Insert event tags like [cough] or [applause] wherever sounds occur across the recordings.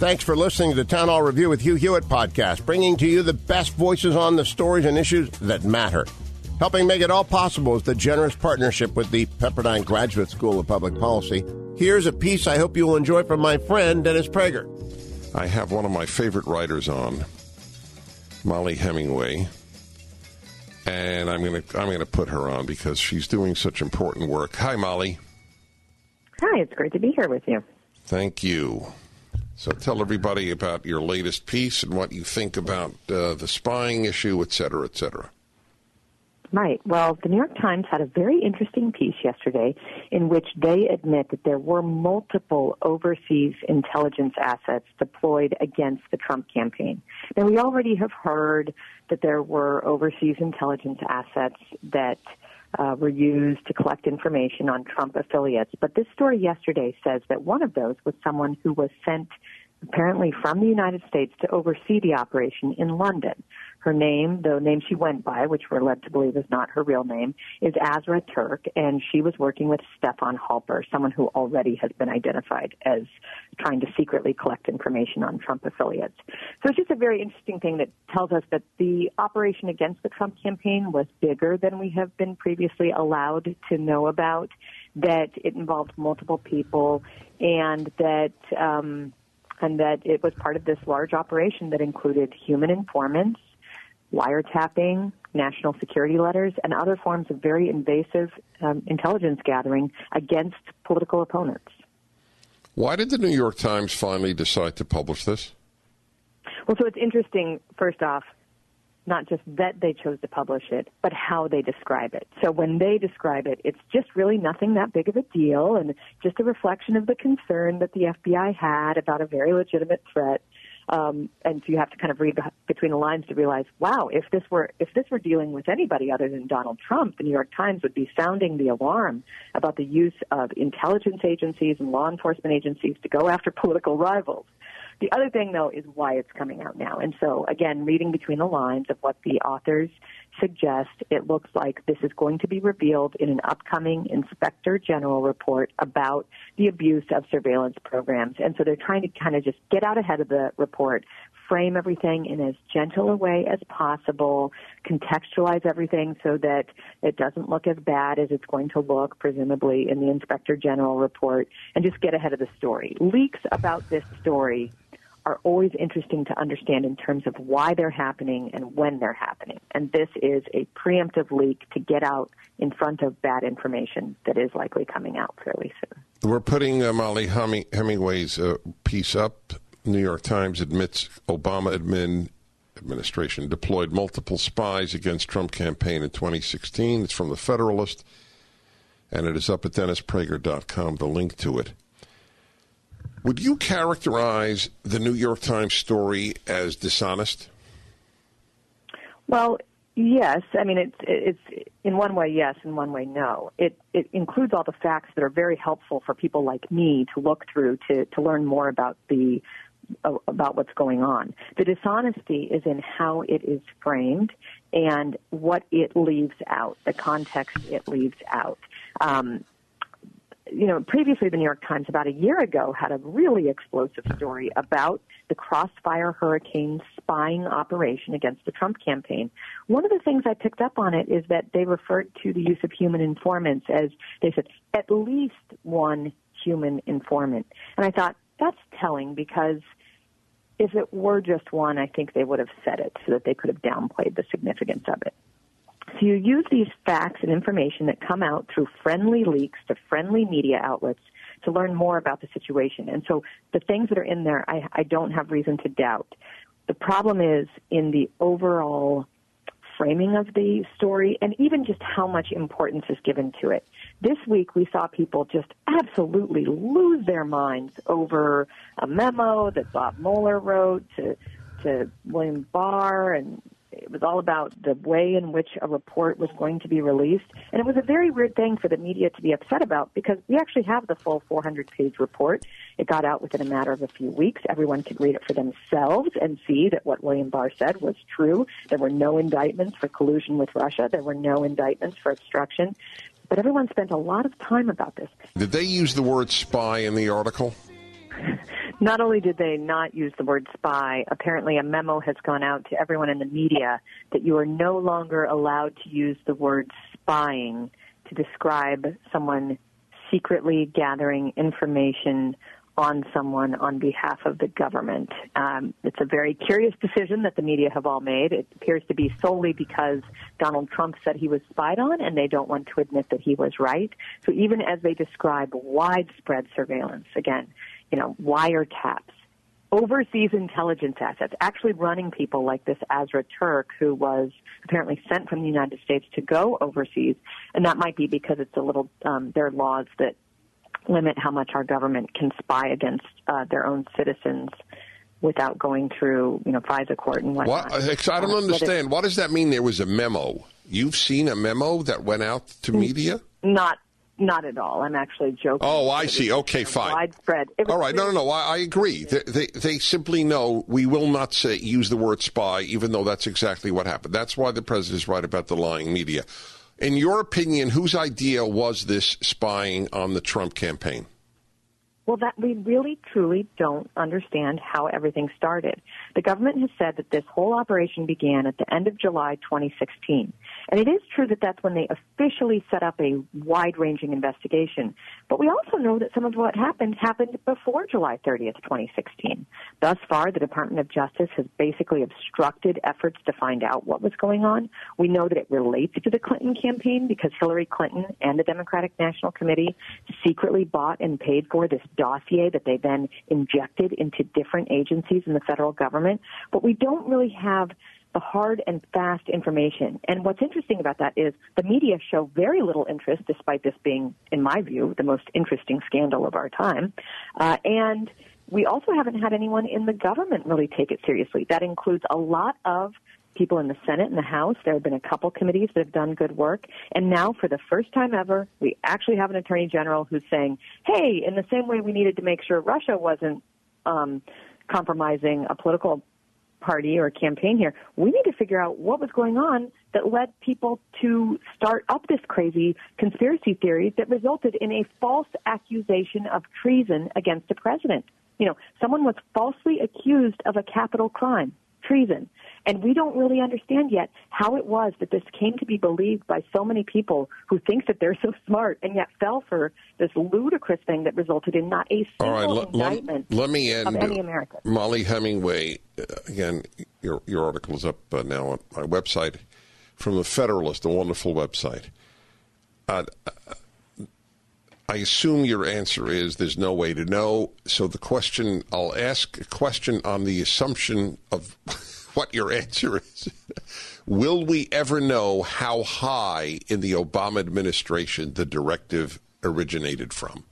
Thanks for listening to the Town Hall Review with Hugh Hewitt podcast, bringing to you the best voices on the stories and issues that matter. Helping make it all possible is the generous partnership with the Pepperdine Graduate School of Public Policy. Here's a piece I hope you will enjoy from my friend, Dennis Prager. I have one of my favorite writers on, Mollie Hemingway, and I'm going to I'm going to put her on because she's doing such important work. Hi, Mollie. Hi, it's great to be here with you. Thank you. So tell everybody about your latest piece and what you think about uh, the spying issue, et cetera, et cetera. Right. Well, the New York Times had a very interesting piece yesterday in which they admit that there were multiple overseas intelligence assets deployed against the Trump campaign. Now, we already have heard that there were overseas intelligence assets that uh, were used to collect information on Trump affiliates. But this story yesterday says that one of those was someone who was sent apparently from the United States to oversee the operation in London. Her name, the name she went by, which we're led to believe is not her real name, is Azra Turk, and she was working with Stefan Halper, someone who already has been identified as trying to secretly collect information on Trump affiliates. So it's just a very interesting thing that tells us that the operation against the Trump campaign was bigger than we have been previously allowed to know about, that it involved multiple people, and that um, and that it was part of this large operation that included human informants, wiretapping, national security letters, and other forms of very invasive um, intelligence gathering against political opponents. Why did the New York Times finally decide to publish this? Well, so it's interesting, first off, not just that they chose to publish it, but how they describe it. So when they describe it, it's just really nothing that big of a deal and just a reflection of the concern that the FBI had about a very legitimate threat. Um, and so you have to kind of read between the lines to realize, wow, if this were if this were dealing with anybody other than Donald Trump, the New York Times would be sounding the alarm about the use of intelligence agencies and law enforcement agencies to go after political rivals. The other thing, though, is why it's coming out now. And so, again, reading between the lines of what the authors suggest, it looks like this is going to be revealed in an upcoming Inspector General report about the abuse of surveillance programs. And so they're trying to kind of just get out ahead of the report, frame everything in as gentle a way as possible, contextualize everything so that it doesn't look as bad as it's going to look, presumably, in the Inspector General report, and just get ahead of the story. Leaks about this story are always interesting to understand in terms of why they're happening and when they're happening. And this is a preemptive leak to get out in front of bad information that is likely coming out fairly soon. We're putting uh, Mollie Hemingway's uh, piece up. New York Times admits Obama admin administration deployed multiple spies against Trump campaign in 2016. It's from the Federalist, and it is up at DennisPrager.com, the link to it. Would you characterize the New York Times story as dishonest? Well, yes. I mean, it's it's in one way yes, in one way no. It it includes all the facts that are very helpful for people like me to look through to to learn more about the about what's going on. The dishonesty is in how it is framed and what it leaves out, the context it leaves out. Um, you know, previously the New York Times about a year ago had a really explosive story about the Crossfire Hurricane spying operation against the Trump campaign. One of the things I picked up on it is that they referred to the use of human informants as they said at least one human informant. And I thought that's telling because if it were just one, I think they would have said it so that they could have downplayed the significance of it. So you use these facts and information that come out through friendly leaks to friendly media outlets to learn more about the situation. And so the things that are in there, I, I don't have reason to doubt. The problem is in the overall framing of the story and even just how much importance is given to it. This week we saw people just absolutely lose their minds over a memo that Bob Mueller wrote to to William Barr and it was all about the way in which a report was going to be released. And it was a very weird thing for the media to be upset about because we actually have the full 400 page report. It got out within a matter of a few weeks. Everyone could read it for themselves and see that what William Barr said was true. There were no indictments for collusion with Russia. There were no indictments for obstruction. But everyone spent a lot of time about this. Did they use the word spy in the article? Not only did they not use the word spy, apparently a memo has gone out to everyone in the media that you are no longer allowed to use the word spying to describe someone secretly gathering information on someone on behalf of the government. Um, it's a very curious decision that the media have all made. It appears to be solely because Donald Trump said he was spied on, and they don't want to admit that he was right. So even as they describe widespread surveillance, again, you know, wiretaps, overseas intelligence assets, actually running people like this Azra Turk, who was apparently sent from the United States to go overseas, and that might be because it's a little um, there are laws that limit how much our government can spy against uh, their own citizens without going through, you know, FISA court and whatnot. What? I don't uh, understand. What does that mean? There was a memo. You've seen a memo that went out to media? Not not at all. I'm actually joking. Oh, I see. Okay, fine. Widespread. All right. No, no, no. I, I agree. They, they, they, simply know we will not say use the word spy, even though that's exactly what happened. That's why the president is right about the lying media. In your opinion, whose idea was this spying on the Trump campaign? Well, that we really truly don't understand how everything started. The government has said that this whole operation began at the end of July 2016. And it is true that that's when they officially set up a wide-ranging investigation. But we also know that some of what happened happened before July 30th, 2016. Thus far, the Department of Justice has basically obstructed efforts to find out what was going on. We know that it relates to the Clinton campaign because Hillary Clinton and the Democratic National Committee secretly bought and paid for this dossier that they then injected into different agencies in the federal government, but we don't really have the hard and fast information. And what's interesting about that is the media show very little interest, despite this being, in my view, the most interesting scandal of our time. Uh, and we also haven't had anyone in the government really take it seriously. That includes a lot of people in the Senate and the House. There have been a couple committees that have done good work. And now, for the first time ever, we actually have an attorney general who's saying, hey, in the same way we needed to make sure Russia wasn't um, compromising a political party or campaign here, we need to figure out what was going on that led people to start up this crazy conspiracy theory that resulted in a false accusation of treason against a president. You know, someone was falsely accused of a capital crime, treason. And we don't really understand yet how it was that this came to be believed by so many people who think that they're [laughs] so smart and yet fell for this ludicrous thing that resulted in not a single All right, indictment let, let me end, of any American. Mollie Hemingway, uh, again, your, your article is up uh, now on my website from The Federalist, a wonderful website. Uh, I assume your answer is there's no way to know. So the question, I'll ask a question on the assumption of [laughs] what your answer is. Will we ever know how high in the Obama administration the directive originated from?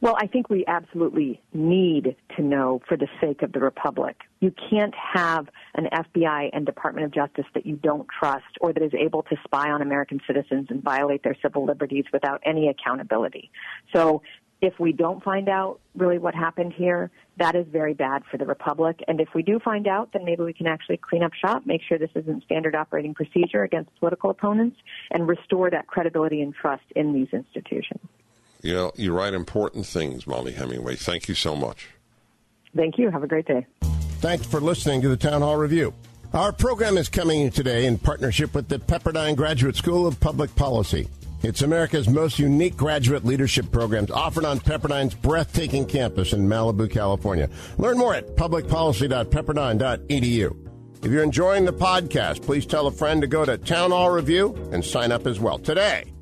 Well, I think we absolutely need to know for the sake of the Republic. You can't have an FBI and Department of Justice that you don't trust or that is able to spy on American citizens and violate their civil liberties without any accountability. So if we don't find out really what happened here, that is very bad for the Republic. And if we do find out, then maybe we can actually clean up shop, make sure this isn't standard operating procedure against political opponents, and restore that credibility and trust in these institutions. You know, you write important things, Mollie Hemingway. Thank you so much. Thank you. Have a great day. Thanks for listening to the Town Hall Review. Our program is coming today in partnership with the Pepperdine Graduate School of Public Policy. It's America's most unique graduate leadership programs offered on Pepperdine's breathtaking campus in Malibu, California. Learn more at publicpolicy.pepperdine.edu. If you're enjoying the podcast, please tell a friend to go to Town Hall Review and sign up as well today.